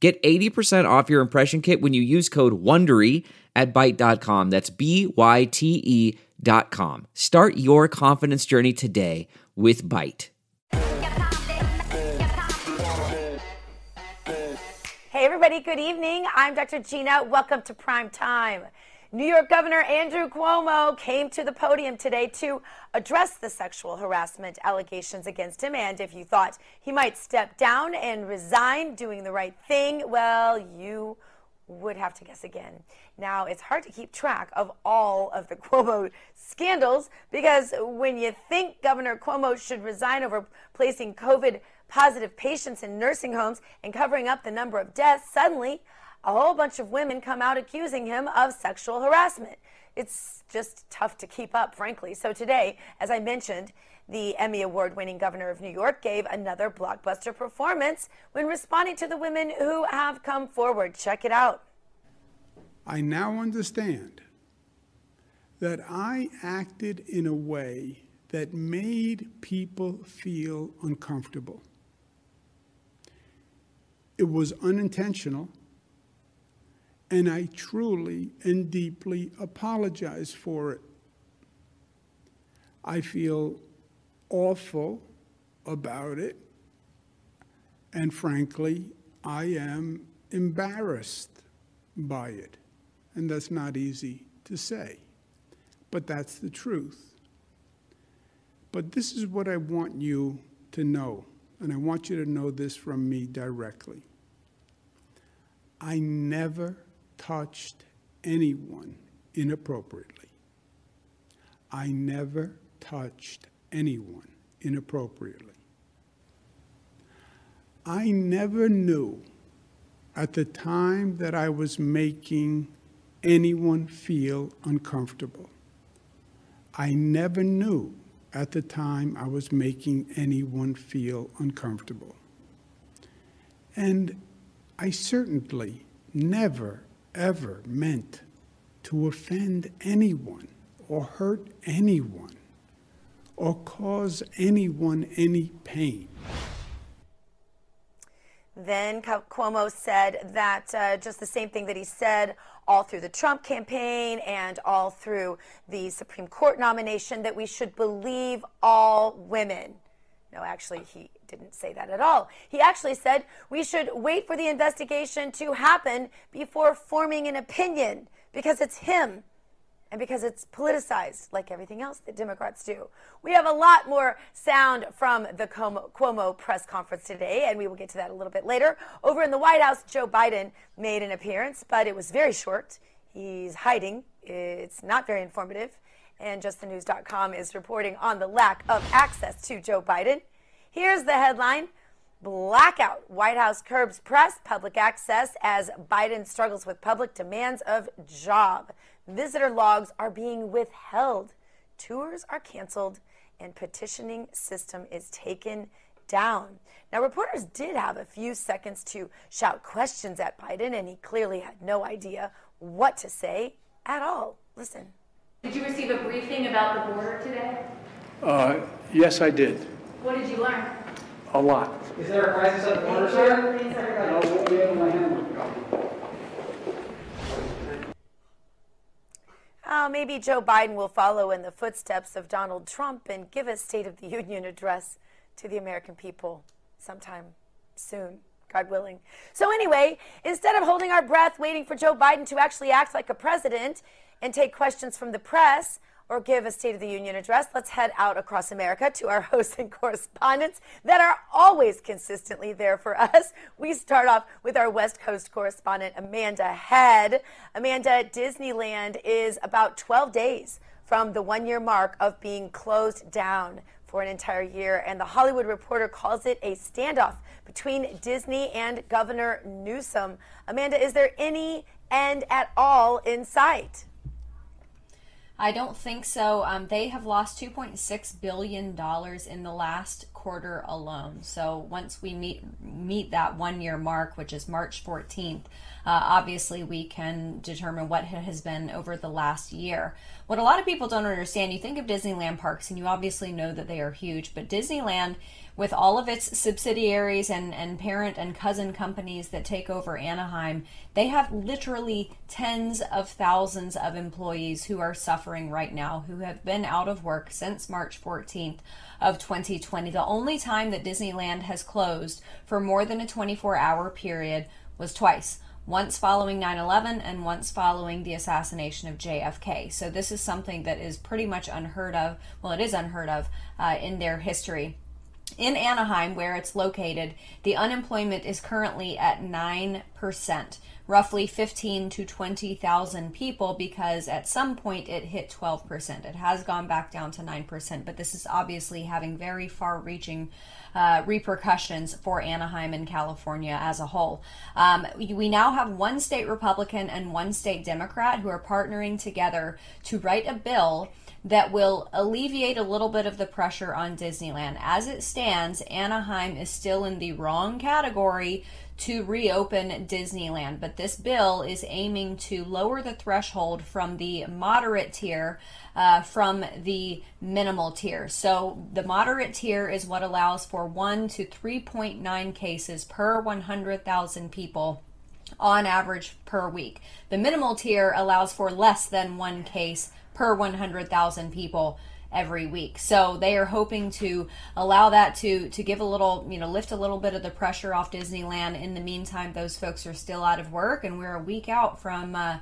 Get 80% off your impression kit when you use code WONDERY at Byte.com. That's B-Y-T-E dot com. Start your confidence journey today with Byte. Hey everybody, good evening. I'm Dr. Gina. Welcome to Prime Time. New York Governor Andrew Cuomo came to the podium today to address the sexual harassment allegations against him. And if you thought he might step down and resign doing the right thing, well, you would have to guess again. Now, it's hard to keep track of all of the Cuomo scandals because when you think Governor Cuomo should resign over placing COVID positive patients in nursing homes and covering up the number of deaths, suddenly a whole bunch of women come out accusing him of sexual harassment. It's just tough to keep up, frankly. So today, as I mentioned, the Emmy Award winning governor of New York gave another blockbuster performance when responding to the women who have come forward. Check it out. I now understand that I acted in a way that made people feel uncomfortable. It was unintentional and I truly and deeply apologize for it. I feel awful about it, and frankly, I am embarrassed by it. And that's not easy to say, but that's the truth. But this is what I want you to know, and I want you to know this from me directly. I never touched anyone inappropriately. I never touched anyone inappropriately. I never knew at the time that I was making anyone feel uncomfortable. I never knew at the time I was making anyone feel uncomfortable. And I certainly never ever meant to offend anyone or hurt anyone or cause anyone any pain. Then Cuomo said that uh, just the same thing that he said all through the Trump campaign and all through the Supreme Court nomination that we should believe all women. No, actually, he didn't say that at all. He actually said we should wait for the investigation to happen before forming an opinion because it's him and because it's politicized like everything else that Democrats do. We have a lot more sound from the Cuomo press conference today, and we will get to that a little bit later. Over in the White House, Joe Biden made an appearance, but it was very short. He's hiding, it's not very informative. And justthenews.com is reporting on the lack of access to Joe Biden. Here's the headline Blackout. White House curbs press, public access as Biden struggles with public demands of job. Visitor logs are being withheld. Tours are canceled and petitioning system is taken down. Now, reporters did have a few seconds to shout questions at Biden, and he clearly had no idea what to say at all. Listen. Did you receive a briefing about the border today? Uh, yes, I did. What did you learn? A lot. Is there a crisis at the border, sir? No, we'll be able to handle it. Oh, maybe Joe Biden will follow in the footsteps of Donald Trump and give a State of the Union address to the American people sometime soon, God willing. So, anyway, instead of holding our breath waiting for Joe Biden to actually act like a president and take questions from the press, or give a State of the Union address, let's head out across America to our hosts and correspondents that are always consistently there for us. We start off with our West Coast correspondent, Amanda Head. Amanda, Disneyland is about 12 days from the one year mark of being closed down for an entire year. And the Hollywood Reporter calls it a standoff between Disney and Governor Newsom. Amanda, is there any end at all in sight? I don't think so. Um, they have lost $2.6 billion in the last quarter alone. So once we meet meet that one year mark, which is March 14th, uh, obviously we can determine what has been over the last year. What a lot of people don't understand, you think of Disneyland parks and you obviously know that they are huge, but Disneyland with all of its subsidiaries and, and parent and cousin companies that take over Anaheim, they have literally tens of thousands of employees who are suffering right now, who have been out of work since March 14th of 2020. The only time that Disneyland has closed for more than a 24 hour period was twice once following 9 11 and once following the assassination of JFK. So, this is something that is pretty much unheard of. Well, it is unheard of uh, in their history. In Anaheim, where it's located, the unemployment is currently at 9%, roughly 15 to 20,000 people because at some point it hit 12%. It has gone back down to 9%, but this is obviously having very far reaching uh, repercussions for Anaheim and California as a whole. Um, we now have one state Republican and one state Democrat who are partnering together to write a bill that will alleviate a little bit of the pressure on Disneyland. As it stands, Anaheim is still in the wrong category to reopen Disneyland, but this bill is aiming to lower the threshold from the moderate tier uh, from the minimal tier. So the moderate tier is what allows for 1 to 3.9 cases per 100,000 people on average per week. The minimal tier allows for less than one case per 100,000 people every week. So they are hoping to allow that to to give a little, you know, lift a little bit of the pressure off Disneyland. In the meantime, those folks are still out of work, and we're a week out from. Uh,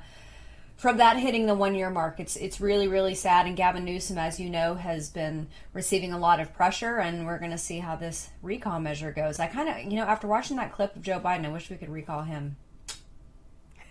from that hitting the one year mark, it's it's really really sad. And Gavin Newsom, as you know, has been receiving a lot of pressure, and we're going to see how this recall measure goes. I kind of, you know, after watching that clip of Joe Biden, I wish we could recall him.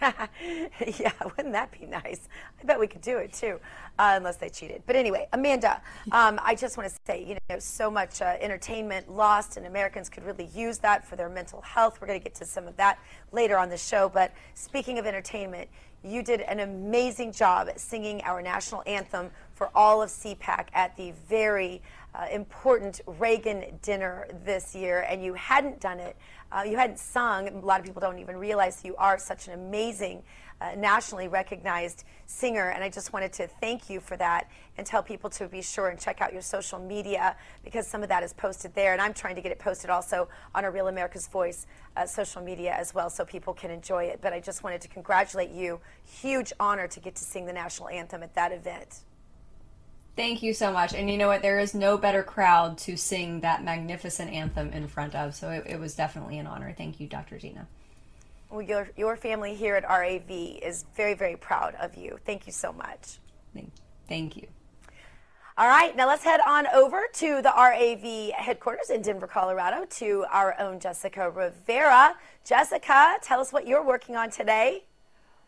yeah, wouldn't that be nice? I bet we could do it too, uh, unless they cheated. But anyway, Amanda, um, I just want to say, you know, so much uh, entertainment lost, and Americans could really use that for their mental health. We're going to get to some of that later on the show. But speaking of entertainment, you did an amazing job singing our national anthem for all of CPAC at the very uh, important Reagan dinner this year, and you hadn't done it uh, you hadn't sung. A lot of people don't even realize you are such an amazing, uh, nationally recognized singer. And I just wanted to thank you for that and tell people to be sure and check out your social media because some of that is posted there. And I'm trying to get it posted also on our Real America's Voice uh, social media as well so people can enjoy it. But I just wanted to congratulate you. Huge honor to get to sing the national anthem at that event. Thank you so much. And you know what? There is no better crowd to sing that magnificent anthem in front of. So it, it was definitely an honor. Thank you, Dr. Gina. Well, your, your family here at RAV is very, very proud of you. Thank you so much. Thank, thank you. All right, now let's head on over to the RAV headquarters in Denver, Colorado, to our own Jessica Rivera. Jessica, tell us what you're working on today.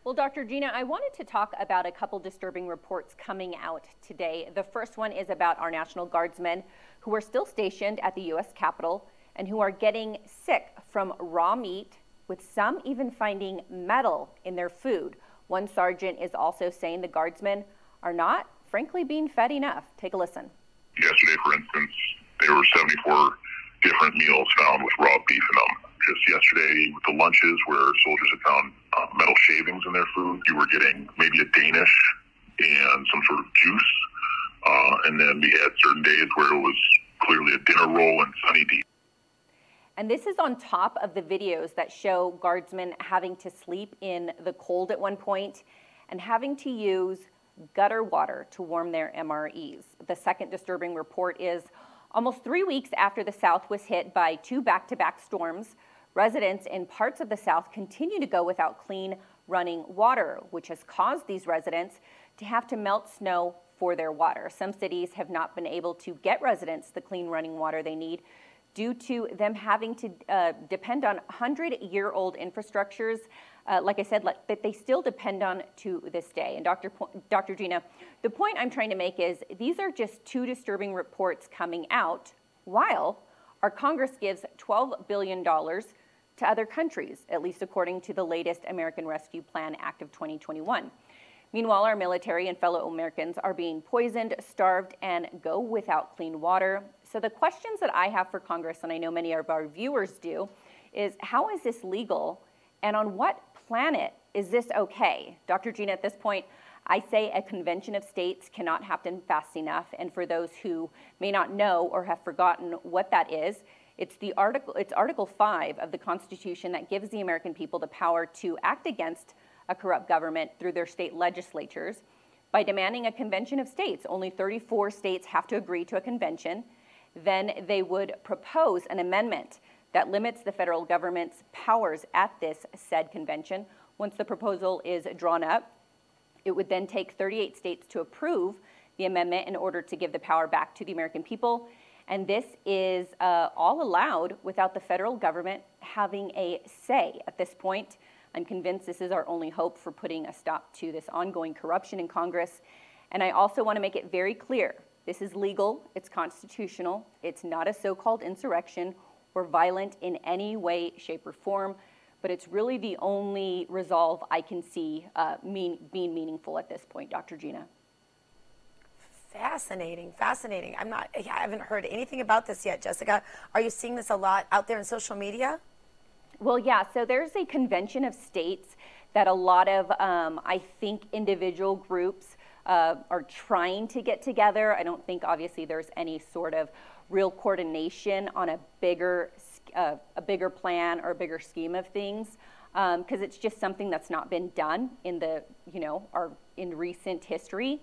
Well, Dr. Gina, I wanted to talk about a couple disturbing reports coming out today. The first one is about our National Guardsmen who are still stationed at the U.S. Capitol and who are getting sick from raw meat, with some even finding metal in their food. One sergeant is also saying the Guardsmen are not, frankly, being fed enough. Take a listen. Yesterday, for instance, there were 74 different meals found with raw beef in them just yesterday with the lunches where soldiers had found uh, metal shavings in their food. You were getting maybe a Danish and some sort of juice. Uh, and then we had certain days where it was clearly a dinner roll and Sunny D. And this is on top of the videos that show guardsmen having to sleep in the cold at one point and having to use gutter water to warm their MREs. The second disturbing report is almost three weeks after the South was hit by two back to back storms. Residents in parts of the South continue to go without clean running water, which has caused these residents to have to melt snow for their water. Some cities have not been able to get residents the clean running water they need due to them having to uh, depend on 100 year old infrastructures. Uh, like I said, like, that they still depend on to this day. And Dr. Po- Dr. Gina, the point I'm trying to make is these are just two disturbing reports coming out while our Congress gives $12 billion to other countries, at least according to the latest American Rescue Plan Act of 2021. Meanwhile, our military and fellow Americans are being poisoned, starved, and go without clean water. So, the questions that I have for Congress, and I know many of our viewers do, is how is this legal? And on what planet is this okay? Dr. Gina, at this point, I say a convention of states cannot happen fast enough. And for those who may not know or have forgotten what that is, it's the article it's Article 5 of the Constitution that gives the American people the power to act against a corrupt government through their state legislatures by demanding a convention of states. Only 34 states have to agree to a convention. Then they would propose an amendment that limits the federal government's powers at this said convention. Once the proposal is drawn up, it would then take 38 states to approve the amendment in order to give the power back to the American people. And this is uh, all allowed without the federal government having a say at this point. I'm convinced this is our only hope for putting a stop to this ongoing corruption in Congress. And I also want to make it very clear this is legal, it's constitutional, it's not a so called insurrection or violent in any way, shape, or form. But it's really the only resolve I can see uh, mean, being meaningful at this point, Dr. Gina. Fascinating, fascinating. I'm not, I haven't heard anything about this yet, Jessica. Are you seeing this a lot out there in social media? Well, yeah, so there's a convention of states that a lot of, um, I think, individual groups uh, are trying to get together. I don't think, obviously, there's any sort of real coordination on a bigger, uh, a bigger plan or a bigger scheme of things, because um, it's just something that's not been done in the, you know, our in recent history.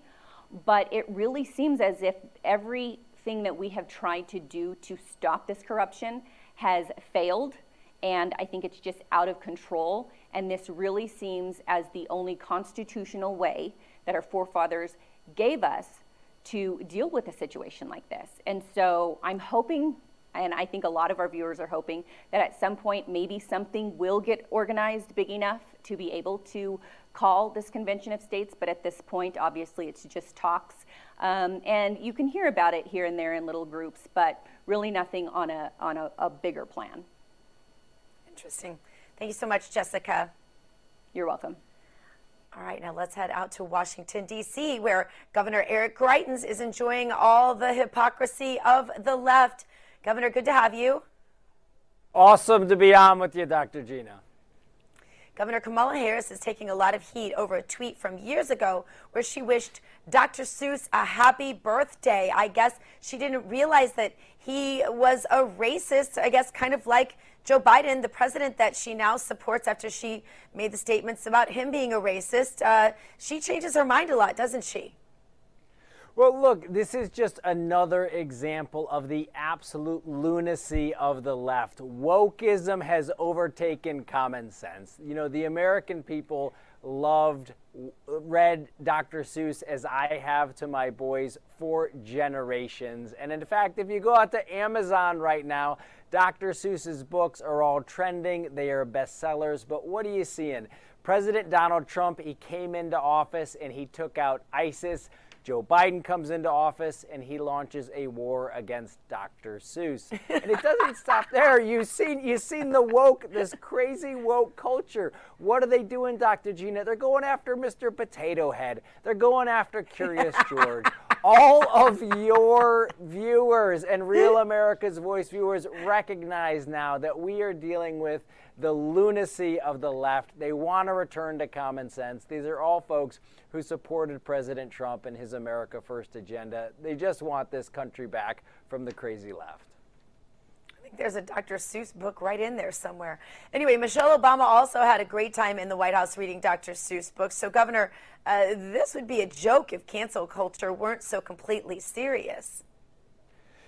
But it really seems as if everything that we have tried to do to stop this corruption has failed and I think it's just out of control. And this really seems as the only constitutional way that our forefathers gave us to deal with a situation like this. And so I'm hoping, and I think a lot of our viewers are hoping, that at some point maybe something will get organized big enough to be able to call this convention of states. But at this point, obviously, it's just talks. Um, and you can hear about it here and there in little groups, but really nothing on a, on a, a bigger plan. Interesting. Thank you so much, Jessica. You're welcome. All right, now let's head out to Washington, D.C., where Governor Eric Greitens is enjoying all the hypocrisy of the left. Governor, good to have you. Awesome to be on with you, Dr. Gina. Governor Kamala Harris is taking a lot of heat over a tweet from years ago where she wished Dr. Seuss a happy birthday. I guess she didn't realize that he was a racist, I guess, kind of like Joe Biden, the president that she now supports after she made the statements about him being a racist, uh, she changes her mind a lot, doesn't she? Well, look, this is just another example of the absolute lunacy of the left. Wokeism has overtaken common sense. You know, the American people loved, read Dr. Seuss as I have to my boys for generations. And in fact, if you go out to Amazon right now, Dr. Seuss's books are all trending, they are bestsellers. But what are you seeing? President Donald Trump, he came into office and he took out ISIS. Joe Biden comes into office and he launches a war against Dr. Seuss. And it doesn't stop there. You've seen you've seen the woke, this crazy woke culture. What are they doing, Dr. Gina? They're going after Mr. Potato Head. They're going after Curious George. All of your viewers and Real America's Voice viewers recognize now that we are dealing with the lunacy of the left. They want to return to common sense. These are all folks who supported President Trump and his America First agenda. They just want this country back from the crazy left. Think there's a Dr. Seuss book right in there somewhere. Anyway, Michelle Obama also had a great time in the White House reading Dr. Seuss books. So, Governor, uh, this would be a joke if cancel culture weren't so completely serious.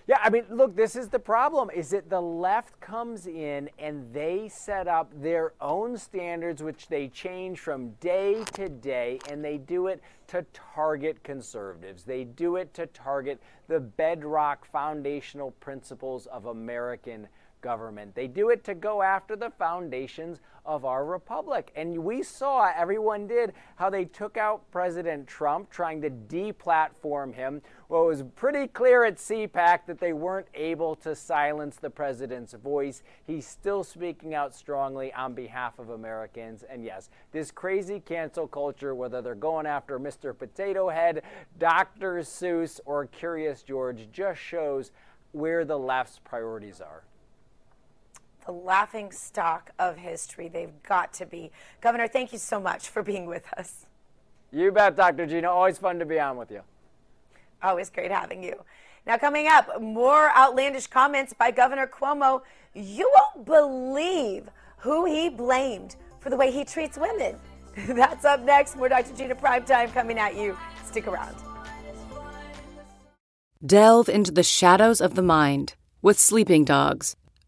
Yeah, I mean, look, this is the problem is that the left comes in and they set up their own standards which they change from day to day and they do it to target conservatives. They do it to target the bedrock foundational principles of American government. They do it to go after the foundations of our republic. And we saw, everyone did, how they took out President Trump, trying to deplatform him. Well, it was pretty clear at CPAC that they weren't able to silence the president's voice. He's still speaking out strongly on behalf of Americans. And yes, this crazy cancel culture, whether they're going after Mr. Potato Head, Dr. Seuss, or Curious George, just shows where the left's priorities are laughing stock of history. They've got to be. Governor, thank you so much for being with us. You bet, Dr. Gina. Always fun to be on with you. Always great having you. Now, coming up, more outlandish comments by Governor Cuomo. You won't believe who he blamed for the way he treats women. That's up next. More Dr. Gina Primetime coming at you. Stick around. Delve into the shadows of the mind with Sleeping Dogs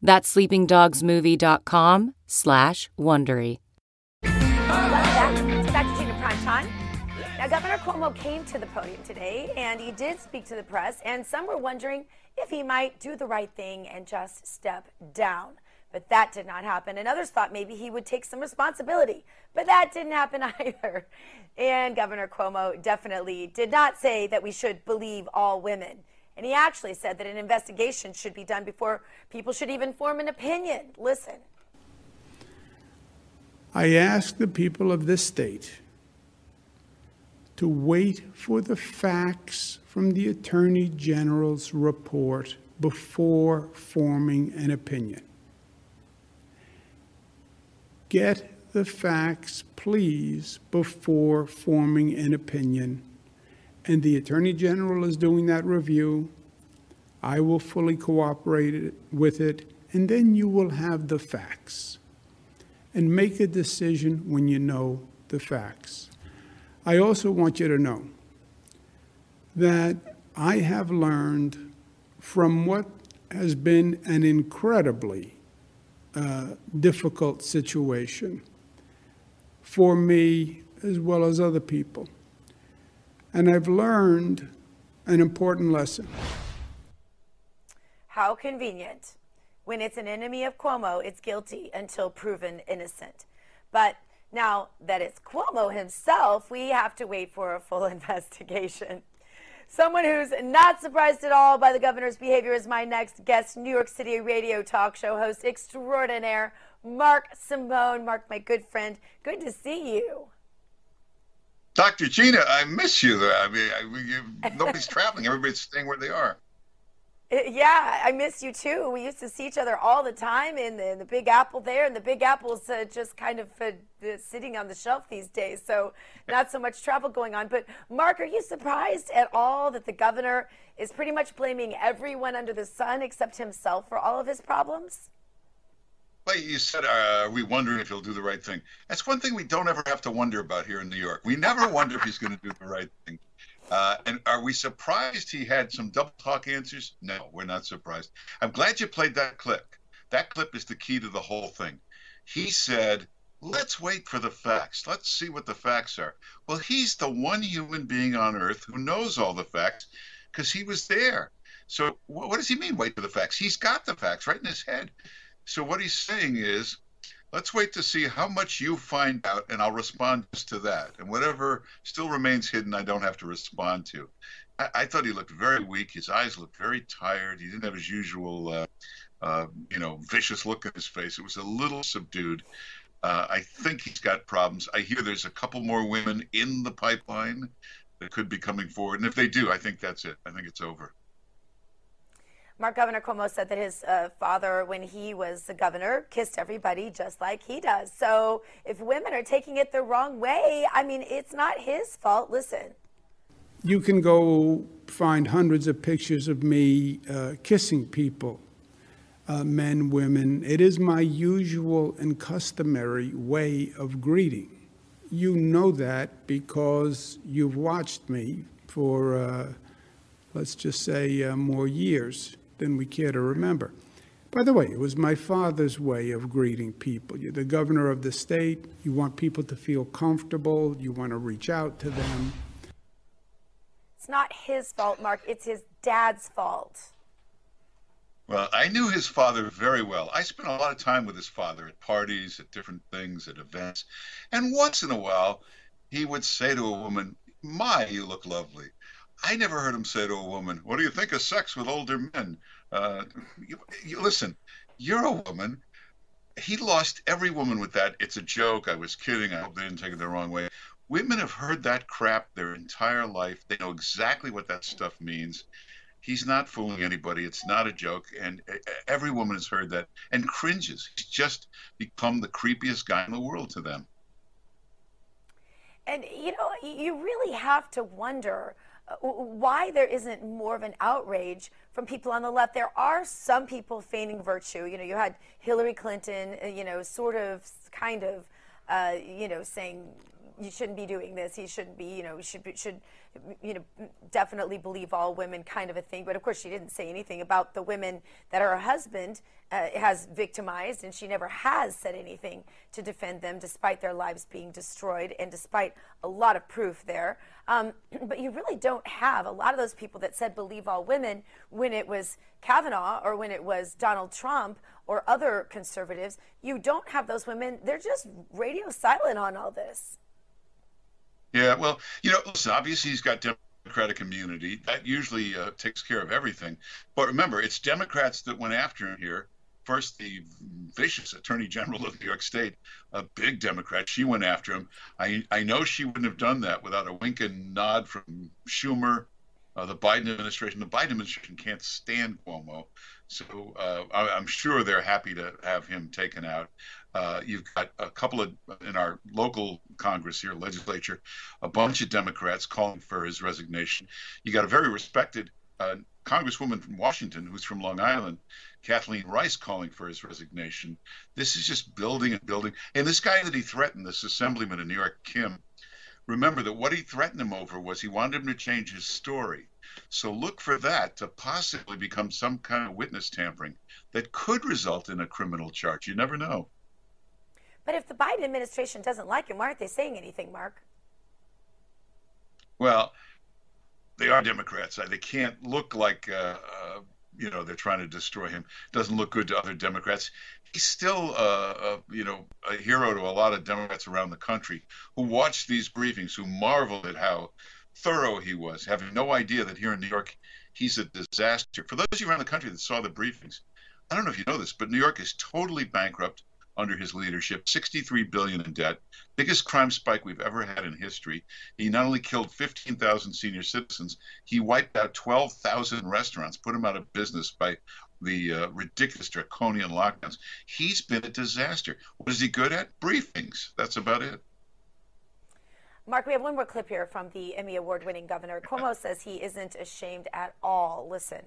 That's sleepingdogsmovie.com slash Wondery. Welcome back. to Gina Prime Time. Now, Governor Cuomo came to the podium today, and he did speak to the press, and some were wondering if he might do the right thing and just step down. But that did not happen. And others thought maybe he would take some responsibility. But that didn't happen either. And Governor Cuomo definitely did not say that we should believe all women. And he actually said that an investigation should be done before people should even form an opinion. Listen. I ask the people of this state to wait for the facts from the Attorney General's report before forming an opinion. Get the facts, please, before forming an opinion and the Attorney General is doing that review. I will fully cooperate with it, and then you will have the facts. And make a decision when you know the facts. I also want you to know that I have learned from what has been an incredibly uh, difficult situation for me as well as other people and I've learned an important lesson. How convenient. When it's an enemy of Cuomo, it's guilty until proven innocent. But now that it's Cuomo himself, we have to wait for a full investigation. Someone who's not surprised at all by the governor's behavior is my next guest, New York City radio talk show host extraordinaire, Mark Simone. Mark, my good friend, good to see you. Dr. Gina, I miss you. I mean, I, you, nobody's traveling. Everybody's staying where they are. Yeah, I miss you too. We used to see each other all the time in the, in the Big Apple there, and the Big Apple's uh, just kind of uh, sitting on the shelf these days. So, not so much travel going on. But, Mark, are you surprised at all that the governor is pretty much blaming everyone under the sun except himself for all of his problems? You said, uh, are we wondering if he'll do the right thing? That's one thing we don't ever have to wonder about here in New York. We never wonder if he's going to do the right thing. Uh, and are we surprised he had some double talk answers? No, we're not surprised. I'm glad you played that clip. That clip is the key to the whole thing. He said, let's wait for the facts. Let's see what the facts are. Well, he's the one human being on earth who knows all the facts because he was there. So, what does he mean, wait for the facts? He's got the facts right in his head. So what he's saying is, let's wait to see how much you find out, and I'll respond to that. And whatever still remains hidden, I don't have to respond to. I, I thought he looked very weak. His eyes looked very tired. He didn't have his usual, uh, uh, you know, vicious look in his face. It was a little subdued. Uh, I think he's got problems. I hear there's a couple more women in the pipeline that could be coming forward, and if they do, I think that's it. I think it's over. Mark Governor Cuomo said that his uh, father, when he was the governor, kissed everybody just like he does. So if women are taking it the wrong way, I mean, it's not his fault. Listen. You can go find hundreds of pictures of me uh, kissing people, uh, men, women. It is my usual and customary way of greeting. You know that because you've watched me for, uh, let's just say, uh, more years than we care to remember. By the way, it was my father's way of greeting people. You're the governor of the state. You want people to feel comfortable. You want to reach out to them. It's not his fault, Mark. It's his dad's fault. Well, I knew his father very well. I spent a lot of time with his father at parties, at different things, at events. And once in a while, he would say to a woman, My, you look lovely. I never heard him say to a woman, "What do you think of sex with older men?" Uh, you, you, listen, you're a woman. He lost every woman with that. It's a joke. I was kidding. I hope they didn't take it the wrong way. Women have heard that crap their entire life. They know exactly what that stuff means. He's not fooling anybody. It's not a joke. And every woman has heard that and cringes. He's just become the creepiest guy in the world to them. And, you know, you really have to wonder why there isn't more of an outrage from people on the left. There are some people feigning virtue. You know, you had Hillary Clinton, uh, you know, sort of, kind of, uh, you know, saying you shouldn't be doing this. He shouldn't be, you know, should should, you know, definitely believe all women, kind of a thing. But of course, she didn't say anything about the women that her husband uh, has victimized, and she never has said anything to defend them, despite their lives being destroyed, and despite a lot of proof there. Um, but you really don't have a lot of those people that said believe all women when it was Kavanaugh or when it was Donald Trump or other conservatives. You don't have those women. They're just radio silent on all this. Yeah, well, you know, listen, obviously he's got Democratic immunity. That usually uh, takes care of everything. But remember, it's Democrats that went after him here. First, the vicious Attorney General of New York State, a big Democrat, she went after him. I, I know she wouldn't have done that without a wink and nod from Schumer, uh, the Biden administration. The Biden administration can't stand Cuomo. So uh, I, am sure they're happy to have him taken out. Uh, you've got a couple of in our local Congress here, legislature, a bunch of Democrats calling for his resignation. You got a very respected uh, Congresswoman from Washington who's from Long Island, Kathleen Rice, calling for his resignation. This is just building and building. And this guy that he threatened, this assemblyman in New York, Kim, remember that what he threatened him over was he wanted him to change his story. So look for that to possibly become some kind of witness tampering that could result in a criminal charge. You never know. But if the Biden administration doesn't like him, why aren't they saying anything, Mark? Well, they are Democrats. They can't look like, uh, uh, you know, they're trying to destroy him. Doesn't look good to other Democrats. He's still, uh, you know, a hero to a lot of Democrats around the country who watch these briefings, who marvel at how thorough he was, having no idea that here in New York he's a disaster. For those of you around the country that saw the briefings, I don't know if you know this, but New York is totally bankrupt under his leadership 63 billion in debt biggest crime spike we've ever had in history he not only killed 15,000 senior citizens he wiped out 12,000 restaurants put them out of business by the uh, ridiculous draconian lockdowns he's been a disaster what is he good at briefings that's about it Mark, we have one more clip here from the Emmy Award winning governor. Cuomo says he isn't ashamed at all. Listen.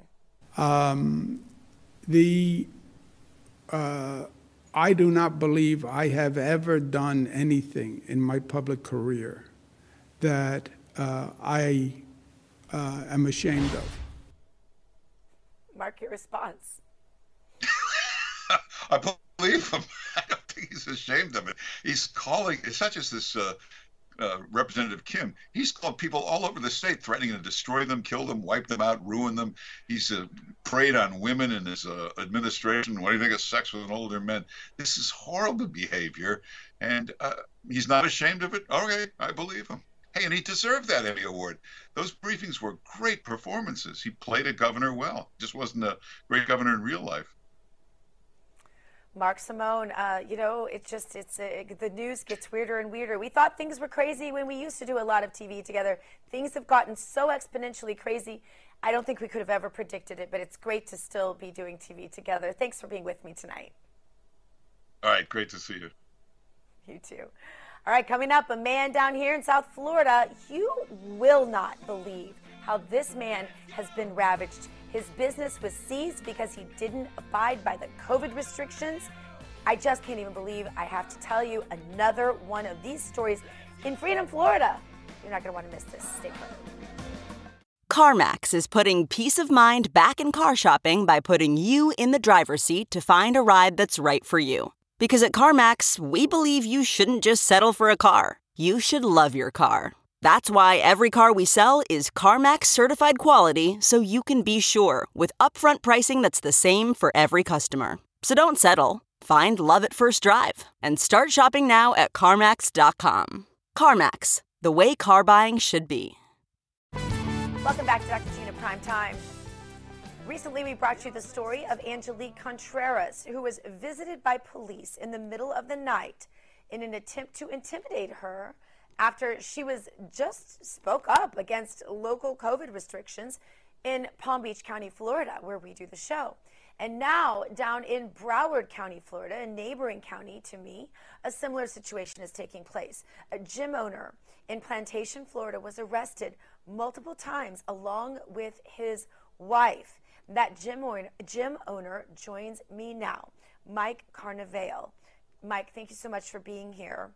Um, the uh, I do not believe I have ever done anything in my public career that uh, I uh, am ashamed of. Mark, your response. I believe him. I don't think he's ashamed of it. He's calling, it's not just this uh, uh, Representative Kim, he's called people all over the state threatening to destroy them, kill them, wipe them out, ruin them. He's uh, preyed on women in his uh, administration. What do you think of sex with an older men? This is horrible behavior, and uh, he's not ashamed of it. Okay, I believe him. Hey, and he deserved that Emmy Award. Those briefings were great performances. He played a governor well. Just wasn't a great governor in real life. Mark Simone, uh, you know, it's just it's uh, the news gets weirder and weirder. We thought things were crazy when we used to do a lot of TV together. Things have gotten so exponentially crazy. I don't think we could have ever predicted it, but it's great to still be doing TV together. Thanks for being with me tonight. All right, great to see you. You too. All right, coming up, a man down here in South Florida. You will not believe how this man has been ravaged. His business was seized because he didn't abide by the COVID restrictions. I just can't even believe I have to tell you another one of these stories in Freedom, Florida. You're not going to want to miss this. Stay put. CarMax is putting peace of mind back in car shopping by putting you in the driver's seat to find a ride that's right for you. Because at CarMax, we believe you shouldn't just settle for a car, you should love your car. That's why every car we sell is CarMax certified quality so you can be sure with upfront pricing that's the same for every customer. So don't settle. Find love at first drive and start shopping now at CarMax.com. CarMax, the way car buying should be. Welcome back to Dr. Gina Prime Time. Recently, we brought you the story of Angelique Contreras, who was visited by police in the middle of the night in an attempt to intimidate her after she was just spoke up against local COVID restrictions in Palm Beach County, Florida, where we do the show. And now, down in Broward County, Florida, a neighboring county to me, a similar situation is taking place. A gym owner in Plantation, Florida, was arrested multiple times along with his wife. That gym owner, gym owner joins me now, Mike Carnevale. Mike, thank you so much for being here.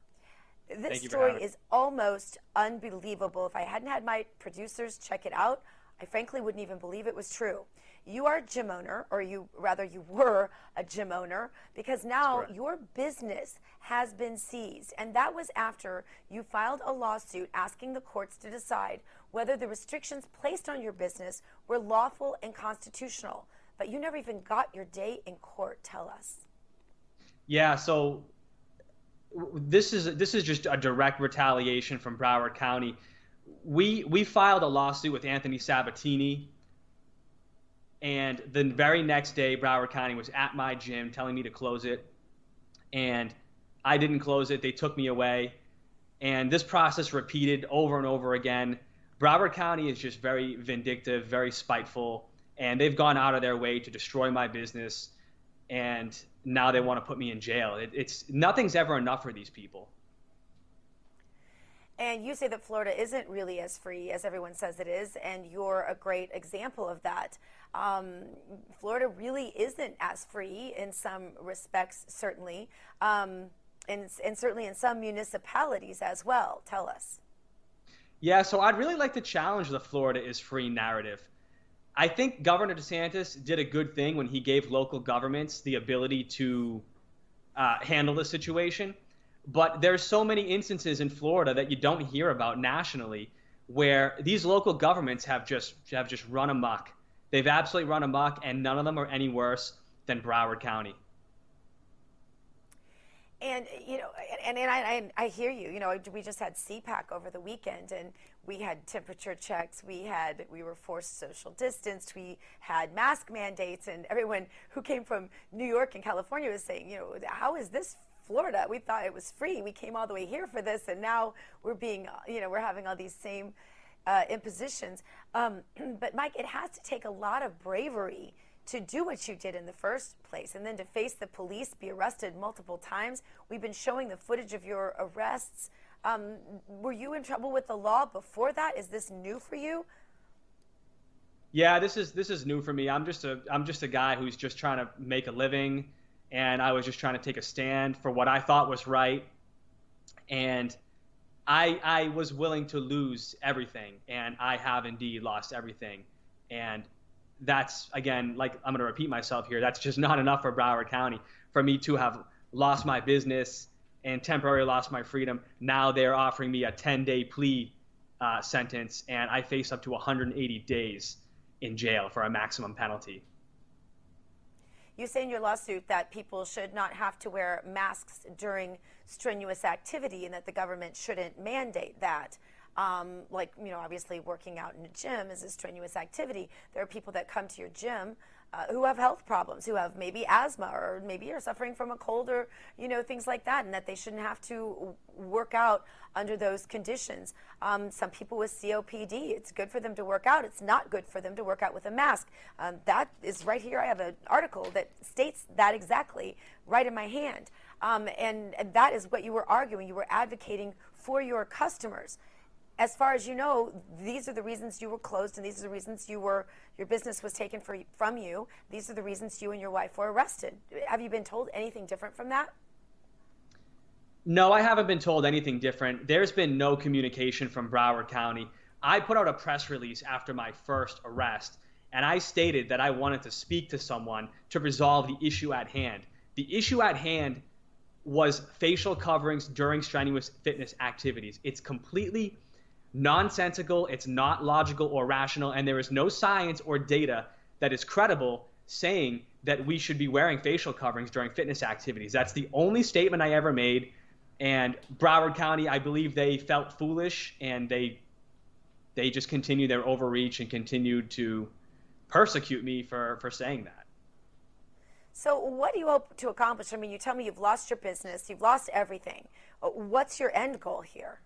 This story is almost unbelievable. If I hadn't had my producers check it out, I frankly wouldn't even believe it was true. You are a gym owner, or you rather, you were a gym owner, because now your business has been seized. And that was after you filed a lawsuit asking the courts to decide whether the restrictions placed on your business were lawful and constitutional. But you never even got your day in court. Tell us. Yeah, so this is this is just a direct retaliation from Broward County. We we filed a lawsuit with Anthony Sabatini, and the very next day, Broward County was at my gym telling me to close it, and I didn't close it. They took me away, and this process repeated over and over again. Broward County is just very vindictive, very spiteful, and they've gone out of their way to destroy my business and now they want to put me in jail. It, it's nothing's ever enough for these people. And you say that Florida isn't really as free as everyone says it is, and you're a great example of that. Um, Florida really isn't as free in some respects, certainly, um, and, and certainly in some municipalities as well. Tell us. Yeah, so I'd really like to challenge the Florida is free narrative. I think Governor DeSantis did a good thing when he gave local governments the ability to uh, handle the situation. But there's so many instances in Florida that you don't hear about nationally where these local governments have just have just run amok. They've absolutely run amok, and none of them are any worse than Broward County. And you know, and, and I, I, hear you. You know, we just had CPAC over the weekend, and we had temperature checks. We had we were forced social distanced. We had mask mandates, and everyone who came from New York and California was saying, you know, how is this Florida? We thought it was free. We came all the way here for this, and now we're being, you know, we're having all these same uh, impositions. Um, but Mike, it has to take a lot of bravery to do what you did in the first place and then to face the police, be arrested multiple times. We've been showing the footage of your arrests. Um, were you in trouble with the law before that? Is this new for you? Yeah, this is this is new for me. I'm just a I'm just a guy who's just trying to make a living, and I was just trying to take a stand for what I thought was right, and I I was willing to lose everything, and I have indeed lost everything, and that's again like I'm going to repeat myself here. That's just not enough for Broward County for me to have lost my business and temporarily lost my freedom. Now they're offering me a 10-day plea uh, sentence, and I face up to 180 days in jail for a maximum penalty. You say in your lawsuit that people should not have to wear masks during strenuous activity and that the government shouldn't mandate that um, like you know obviously working out in a gym is a strenuous activity there are people that come to your gym uh, who have health problems, who have maybe asthma or maybe are suffering from a cold or, you know, things like that, and that they shouldn't have to work out under those conditions. Um, some people with COPD, it's good for them to work out. It's not good for them to work out with a mask. Um, that is right here. I have an article that states that exactly right in my hand. Um, and, and that is what you were arguing. You were advocating for your customers as far as you know, these are the reasons you were closed, and these are the reasons you were your business was taken for, from you. These are the reasons you and your wife were arrested. Have you been told anything different from that? No, I haven't been told anything different. There's been no communication from Broward County. I put out a press release after my first arrest, and I stated that I wanted to speak to someone to resolve the issue at hand. The issue at hand was facial coverings during strenuous fitness activities. It's completely nonsensical, it's not logical or rational, and there is no science or data that is credible saying that we should be wearing facial coverings during fitness activities. That's the only statement I ever made. And Broward County, I believe they felt foolish and they they just continued their overreach and continued to persecute me for, for saying that. So, what do you hope to accomplish? I mean, you tell me you've lost your business, you've lost everything. What's your end goal here?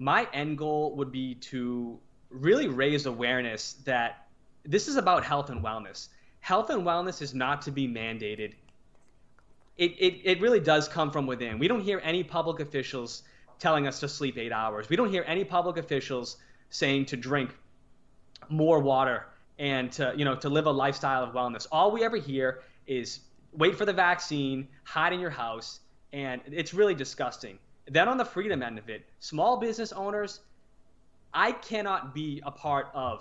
My end goal would be to really raise awareness that this is about health and wellness. Health and wellness is not to be mandated. It, it, it really does come from within. We don't hear any public officials telling us to sleep eight hours. We don't hear any public officials saying to drink more water and to, you know, to live a lifestyle of wellness. All we ever hear is wait for the vaccine, hide in your house, and it's really disgusting. Then on the freedom end of it, small business owners, I cannot be a part of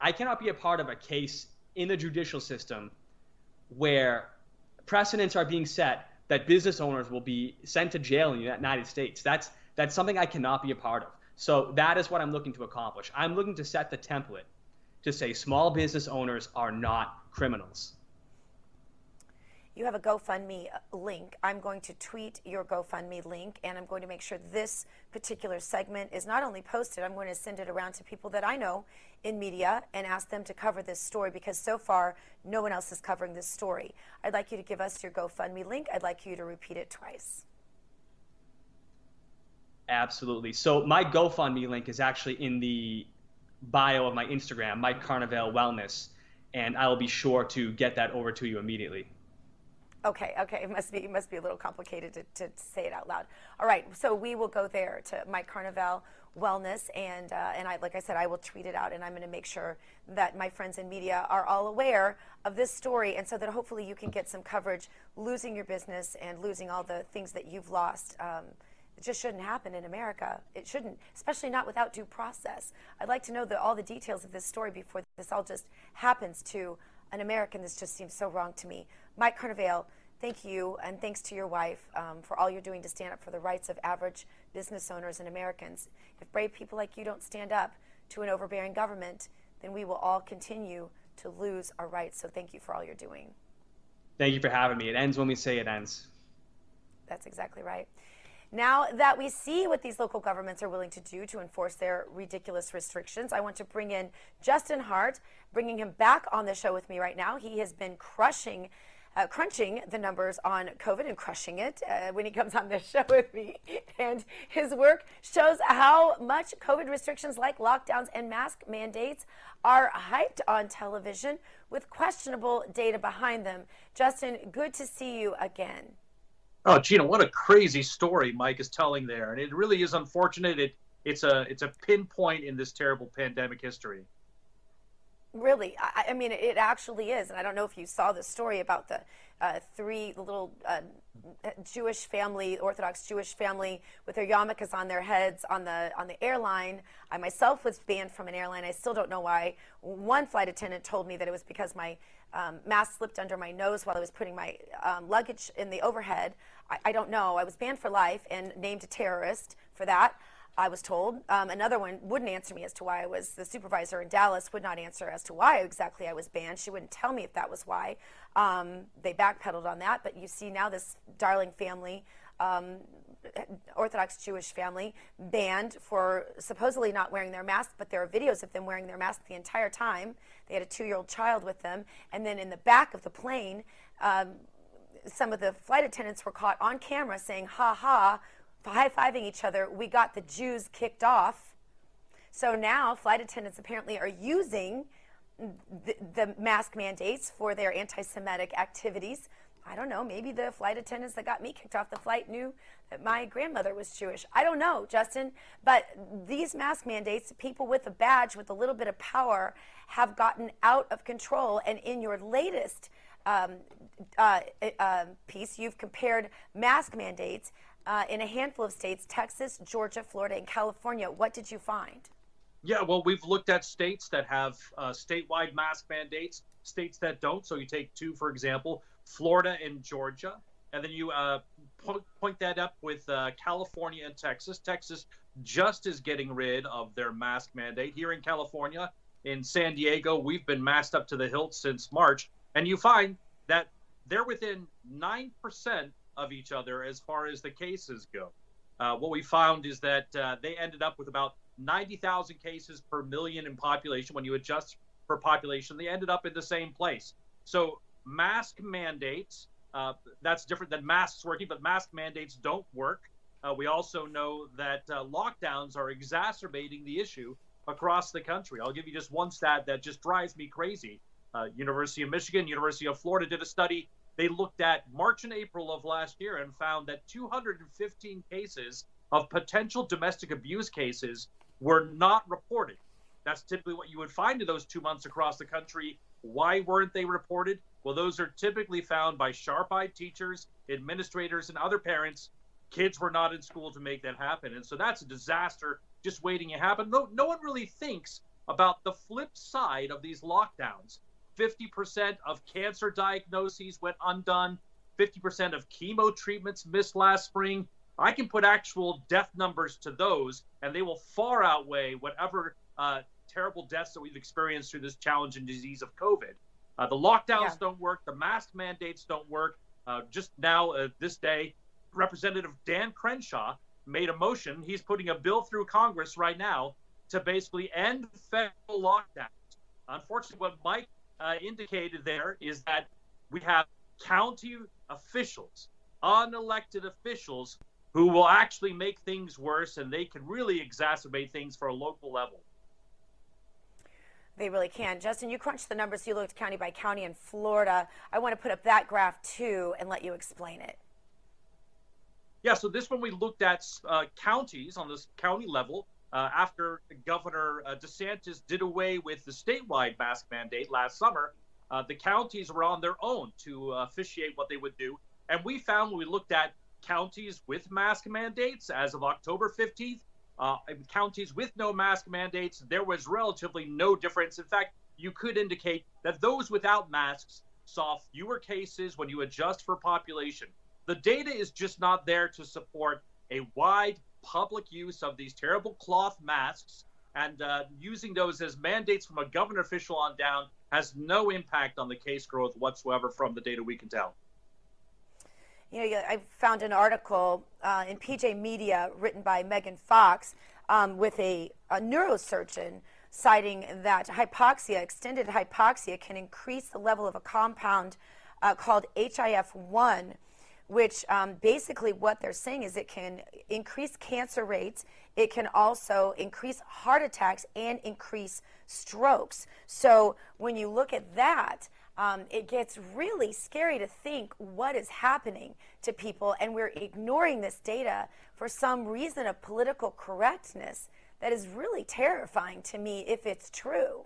I cannot be a part of a case in the judicial system where precedents are being set that business owners will be sent to jail in the United States. That's that's something I cannot be a part of. So that is what I'm looking to accomplish. I'm looking to set the template to say small business owners are not criminals you have a GoFundMe uh, link. I'm going to tweet your GoFundMe link, and I'm going to make sure this particular segment is not only posted, I'm going to send it around to people that I know in media and ask them to cover this story because so far no one else is covering this story. I'd like you to give us your GoFundMe link. I'd like you to repeat it twice. Absolutely. So my GoFundMe link is actually in the bio of my Instagram, Mike Carnevale Wellness, and I will be sure to get that over to you immediately. Okay, okay. It must be it must be a little complicated to, to say it out loud. All right, so we will go there to Mike Carnevale Wellness, and uh, and I like I said, I will tweet it out, and I'm going to make sure that my friends in media are all aware of this story, and so that hopefully you can get some coverage. Losing your business and losing all the things that you've lost. Um, it just shouldn't happen in America. It shouldn't, especially not without due process. I'd like to know the, all the details of this story before this all just happens to an American. This just seems so wrong to me. Mike Carnevale, thank you, and thanks to your wife um, for all you're doing to stand up for the rights of average business owners and Americans. If brave people like you don't stand up to an overbearing government, then we will all continue to lose our rights. So thank you for all you're doing. Thank you for having me. It ends when we say it ends. That's exactly right. Now that we see what these local governments are willing to do to enforce their ridiculous restrictions, I want to bring in Justin Hart, bringing him back on the show with me right now. He has been crushing uh, crunching the numbers on COVID and crushing it uh, when he comes on this show with me. And his work shows how much COVID restrictions like lockdowns and mask mandates are hyped on television with questionable data behind them. Justin, good to see you again. Oh, Gina, what a crazy story Mike is telling there, and it really is unfortunate. It it's a it's a pinpoint in this terrible pandemic history. Really, I, I, mean, it actually is, and I don't know if you saw the story about the uh, three little uh, Jewish family, Orthodox Jewish family, with their yarmulkes on their heads on the on the airline. I myself was banned from an airline. I still don't know why. One flight attendant told me that it was because my um, mask slipped under my nose while I was putting my um, luggage in the overhead. I, I don't know. I was banned for life and named a terrorist for that. I was told. Um, another one wouldn't answer me as to why I was the supervisor in Dallas, would not answer as to why exactly I was banned. She wouldn't tell me if that was why. Um, they backpedaled on that, but you see now this darling family um, Orthodox Jewish family banned for supposedly not wearing their mask, but there are videos of them wearing their mask the entire time. They had a two year old child with them. And then in the back of the plane, um, some of the flight attendants were caught on camera saying, ha ha, high fiving each other. We got the Jews kicked off. So now flight attendants apparently are using the, the mask mandates for their anti Semitic activities. I don't know, maybe the flight attendants that got me kicked off the flight knew that my grandmother was Jewish. I don't know, Justin, but these mask mandates, people with a badge with a little bit of power have gotten out of control. And in your latest um, uh, uh, piece, you've compared mask mandates uh, in a handful of states Texas, Georgia, Florida, and California. What did you find? Yeah, well, we've looked at states that have uh, statewide mask mandates, states that don't. So you take two, for example, Florida and Georgia, and then you uh, po- point that up with uh, California and Texas. Texas just is getting rid of their mask mandate. Here in California, in San Diego, we've been masked up to the hilt since March, and you find that they're within 9% of each other as far as the cases go. Uh, what we found is that uh, they ended up with about 90,000 cases per million in population. When you adjust for population, they ended up in the same place. So mask mandates, uh, that's different than masks working, but mask mandates don't work. Uh, we also know that uh, lockdowns are exacerbating the issue across the country. I'll give you just one stat that just drives me crazy. Uh, University of Michigan, University of Florida did a study. They looked at March and April of last year and found that 215 cases of potential domestic abuse cases were not reported. That's typically what you would find in those two months across the country. Why weren't they reported? Well, those are typically found by sharp eyed teachers, administrators, and other parents. Kids were not in school to make that happen. And so that's a disaster just waiting to happen. No, no one really thinks about the flip side of these lockdowns. 50% of cancer diagnoses went undone, 50% of chemo treatments missed last spring. I can put actual death numbers to those, and they will far outweigh whatever uh, terrible deaths that we've experienced through this challenging disease of COVID. Uh, the lockdowns yeah. don't work, the mask mandates don't work. Uh, just now, uh, this day, Representative Dan Crenshaw made a motion. He's putting a bill through Congress right now to basically end federal lockdowns. Unfortunately, what Mike uh, indicated there is that we have county officials, unelected officials, who will actually make things worse and they can really exacerbate things for a local level. They really can. Justin, you crunched the numbers. You looked county by county in Florida. I want to put up that graph too and let you explain it. Yeah, so this one we looked at uh, counties on this county level uh, after Governor uh, DeSantis did away with the statewide mask mandate last summer. Uh, the counties were on their own to officiate what they would do. And we found when we looked at counties with mask mandates as of October 15th, uh, counties with no mask mandates, there was relatively no difference. In fact, you could indicate that those without masks saw fewer cases when you adjust for population. The data is just not there to support a wide public use of these terrible cloth masks and uh, using those as mandates from a governor official on down has no impact on the case growth whatsoever from the data we can tell. You know, I found an article uh, in PJ Media written by Megan Fox um, with a, a neurosurgeon citing that hypoxia, extended hypoxia, can increase the level of a compound uh, called HIF1 which um, basically what they're saying is it can increase cancer rates, it can also increase heart attacks and increase strokes. So when you look at that, um, it gets really scary to think what is happening to people, and we're ignoring this data for some reason of political correctness that is really terrifying to me if it's true.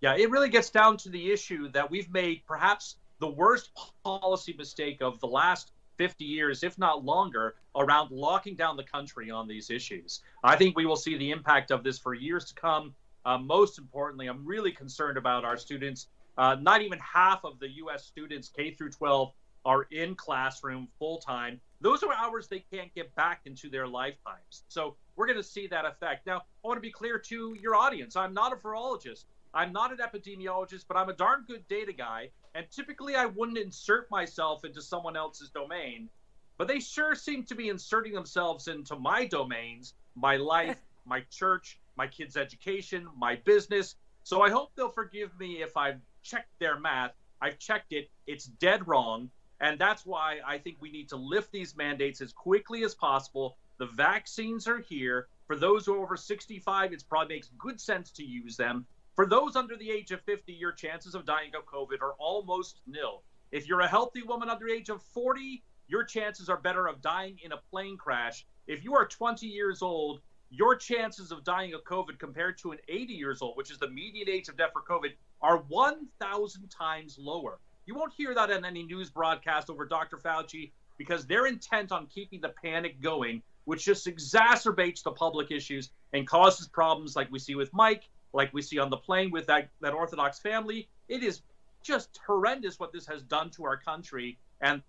Yeah, it really gets down to the issue that we've made perhaps the worst policy mistake of the last 50 years, if not longer, around locking down the country on these issues. I think we will see the impact of this for years to come. Uh, most importantly, I'm really concerned about our students. Uh, not even half of the U.S. students, K through 12, are in classroom full time. Those are hours they can't get back into their lifetimes. So we're going to see that effect. Now, I want to be clear to your audience I'm not a virologist. I'm not an epidemiologist, but I'm a darn good data guy. And typically, I wouldn't insert myself into someone else's domain. but they sure seem to be inserting themselves into my domains, my life, my church, my kids' education, my business. So I hope they'll forgive me if I've checked their math. I've checked it, it's dead wrong. And that's why I think we need to lift these mandates as quickly as possible. The vaccines are here. For those who are over 65, it probably makes good sense to use them. For those under the age of 50, your chances of dying of COVID are almost nil. If you're a healthy woman under the age of 40, your chances are better of dying in a plane crash. If you are 20 years old, your chances of dying of COVID compared to an 80 years old, which is the median age of death for COVID, are 1,000 times lower. You won't hear that in any news broadcast over Dr. Fauci because they're intent on keeping the panic going, which just exacerbates the public issues and causes problems like we see with Mike, like we see on the plane with that, that Orthodox family. It is just horrendous what this has done to our country and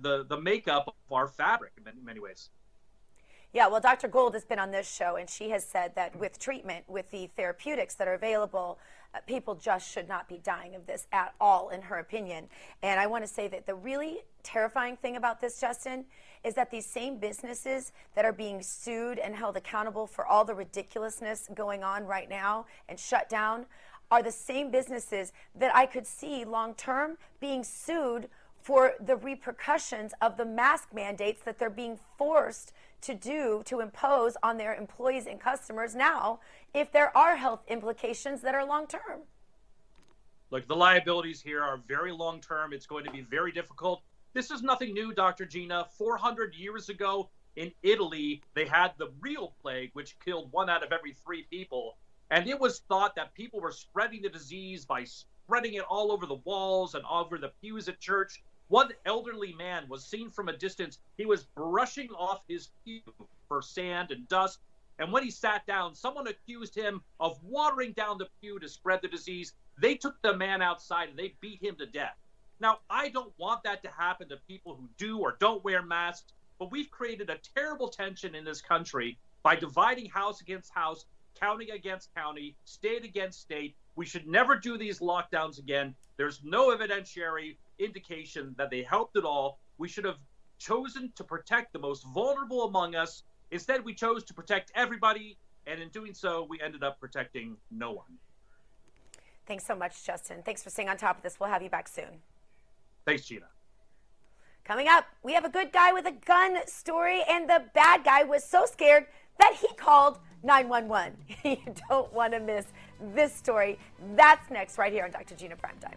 the, the makeup of our fabric in many, many ways. Yeah, well, Dr. Gold has been on this show, and she has said that with treatment, with the therapeutics that are available, uh, people just should not be dying of this at all, in her opinion. And I want to say that the really terrifying thing about this, Justin, is that these same businesses that are being sued and held accountable for all the ridiculousness going on right now and shut down are the same businesses that I could see long term being sued for the repercussions of the mask mandates that they're being forced to do to impose on their employees and customers now if there are health implications that are long term. Look, the liabilities here are very long term. It's going to be very difficult. This is nothing new, Dr. Gina. 400 years ago in Italy, they had the real plague, which killed one out of every three people. And it was thought that people were spreading the disease by spreading it all over the walls and over the pews at church. One elderly man was seen from a distance. He was brushing off his pew for sand and dust. And when he sat down, someone accused him of watering down the pew to spread the disease. They took the man outside and they beat him to death. Now, I don't want that to happen to people who do or don't wear masks, but we've created a terrible tension in this country by dividing house against house, county against county, state against state. We should never do these lockdowns again. There's no evidentiary indication that they helped at all. We should have chosen to protect the most vulnerable among us. Instead, we chose to protect everybody, and in doing so, we ended up protecting no one. Thanks so much, Justin. Thanks for staying on top of this. We'll have you back soon. Thanks, Gina. Coming up, we have a good guy with a gun story, and the bad guy was so scared that he called 911. you don't want to miss this story. That's next, right here on Dr. Gina Primetime.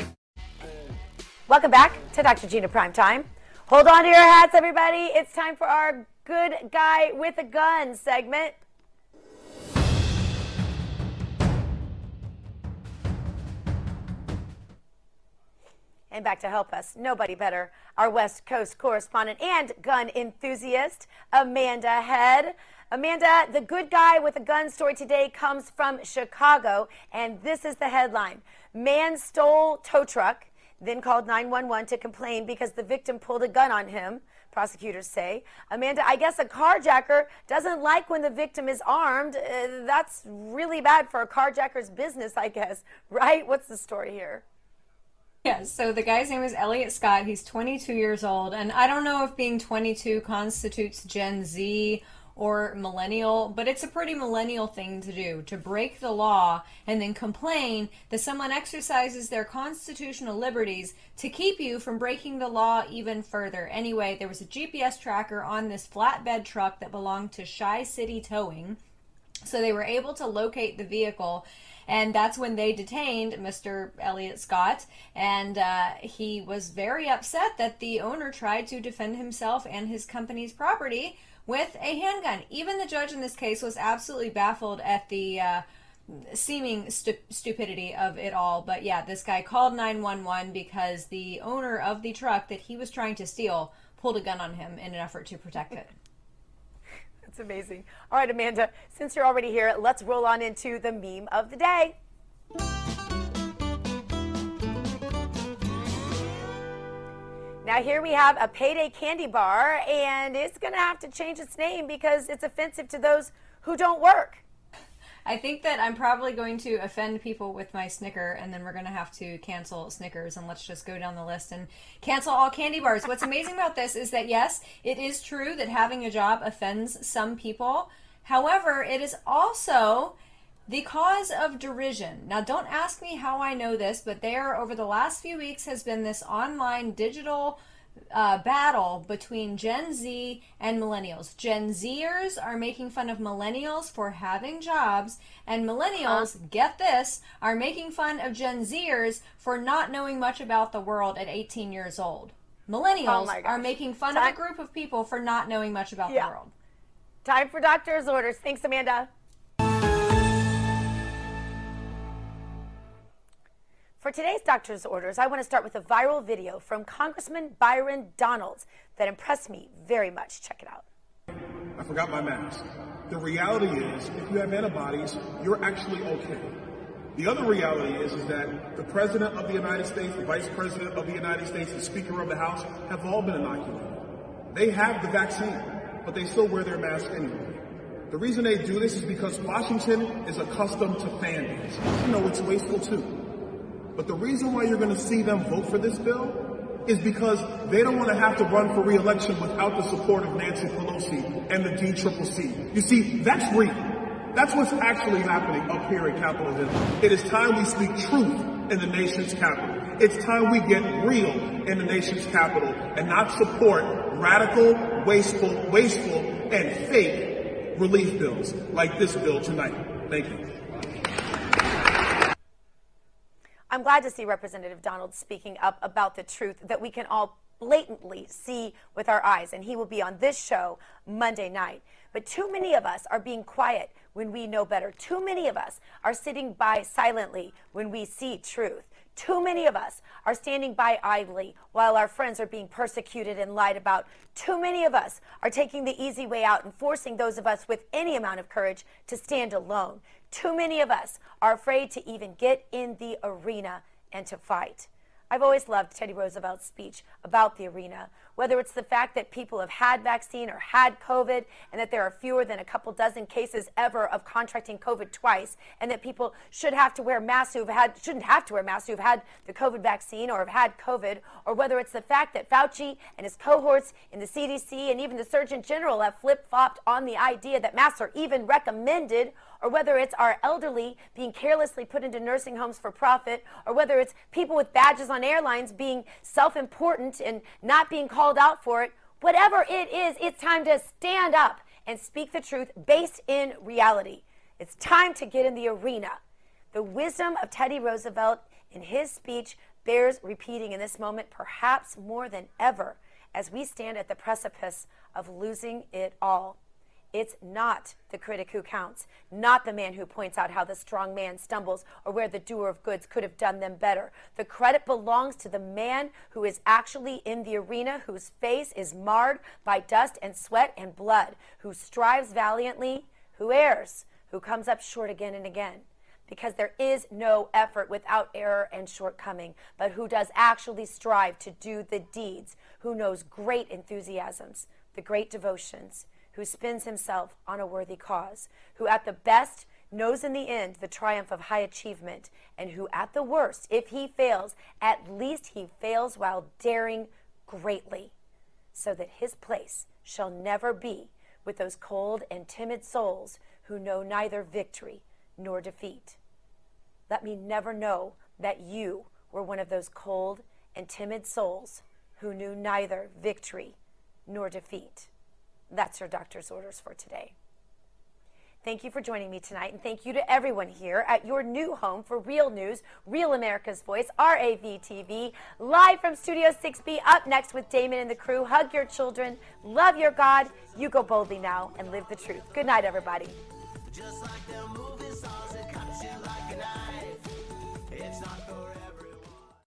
Welcome back to Dr. Gina Prime Time. Hold on to your hats, everybody. It's time for our Good Guy with a Gun segment. And back to help us, nobody better, our West Coast correspondent and gun enthusiast, Amanda Head. Amanda, the good guy with a gun story today comes from Chicago, and this is the headline Man stole tow truck then called 911 to complain because the victim pulled a gun on him, prosecutors say. Amanda, I guess a carjacker doesn't like when the victim is armed. Uh, that's really bad for a carjacker's business, I guess, right? What's the story here? Yeah, so the guy's name is Elliot Scott. He's 22 years old, and I don't know if being 22 constitutes Gen Z or millennial, but it's a pretty millennial thing to do to break the law and then complain that someone exercises their constitutional liberties to keep you from breaking the law even further. Anyway, there was a GPS tracker on this flatbed truck that belonged to Shy City Towing. So they were able to locate the vehicle and that's when they detained Mr. Elliot Scott. And uh, he was very upset that the owner tried to defend himself and his company's property with a handgun. Even the judge in this case was absolutely baffled at the uh, seeming stu- stupidity of it all. But yeah, this guy called 911 because the owner of the truck that he was trying to steal pulled a gun on him in an effort to protect it. That's amazing. All right, Amanda, since you're already here, let's roll on into the meme of the day. Now, here we have a payday candy bar, and it's going to have to change its name because it's offensive to those who don't work. I think that I'm probably going to offend people with my Snicker, and then we're going to have to cancel Snickers, and let's just go down the list and cancel all candy bars. What's amazing about this is that, yes, it is true that having a job offends some people. However, it is also the cause of derision. Now, don't ask me how I know this, but there, over the last few weeks, has been this online digital uh, battle between Gen Z and millennials. Gen Zers are making fun of millennials for having jobs, and millennials, huh? get this, are making fun of Gen Zers for not knowing much about the world at 18 years old. Millennials oh are making fun Time. of a group of people for not knowing much about yeah. the world. Time for doctor's orders. Thanks, Amanda. For today's doctor's orders, I want to start with a viral video from Congressman Byron Donalds that impressed me very much. Check it out. I forgot my mask. The reality is, if you have antibodies, you're actually okay. The other reality is, is that the President of the United States, the Vice President of the United States, the Speaker of the House have all been inoculated. They have the vaccine, but they still wear their mask anyway. The reason they do this is because Washington is accustomed to fandoms. You know, it's wasteful too. But the reason why you're going to see them vote for this bill is because they don't want to have to run for reelection without the support of Nancy Pelosi and the DCCC. You see, that's real. That's what's actually happening up here in Capitol Hill. It is time we speak truth in the nation's capital. It's time we get real in the nation's capital and not support radical, wasteful, wasteful, and fake relief bills like this bill tonight. Thank you. I'm glad to see Representative Donald speaking up about the truth that we can all blatantly see with our eyes. And he will be on this show Monday night. But too many of us are being quiet when we know better. Too many of us are sitting by silently when we see truth. Too many of us are standing by idly while our friends are being persecuted and lied about. Too many of us are taking the easy way out and forcing those of us with any amount of courage to stand alone. Too many of us are afraid to even get in the arena and to fight. I've always loved Teddy Roosevelt's speech about the arena, whether it's the fact that people have had vaccine or had COVID, and that there are fewer than a couple dozen cases ever of contracting COVID twice, and that people should have to wear masks who've had shouldn't have to wear masks who've had the COVID vaccine or have had COVID, or whether it's the fact that Fauci and his cohorts in the CDC and even the Surgeon General have flip flopped on the idea that masks are even recommended or whether it's our elderly being carelessly put into nursing homes for profit, or whether it's people with badges on airlines being self important and not being called out for it, whatever it is, it's time to stand up and speak the truth based in reality. It's time to get in the arena. The wisdom of Teddy Roosevelt in his speech bears repeating in this moment, perhaps more than ever, as we stand at the precipice of losing it all. It's not the critic who counts, not the man who points out how the strong man stumbles or where the doer of goods could have done them better. The credit belongs to the man who is actually in the arena, whose face is marred by dust and sweat and blood, who strives valiantly, who errs, who comes up short again and again. Because there is no effort without error and shortcoming, but who does actually strive to do the deeds, who knows great enthusiasms, the great devotions who spends himself on a worthy cause, who at the best knows in the end the triumph of high achievement, and who at the worst, if he fails, at least he fails while daring greatly, so that his place shall never be with those cold and timid souls who know neither victory nor defeat. Let me never know that you were one of those cold and timid souls who knew neither victory nor defeat. That's your doctor's orders for today. Thank you for joining me tonight, and thank you to everyone here at your new home for Real News, Real America's Voice, RAVTV, live from Studio 6B. Up next with Damon and the crew. Hug your children, love your God. You go boldly now and live the truth. Good night, everybody.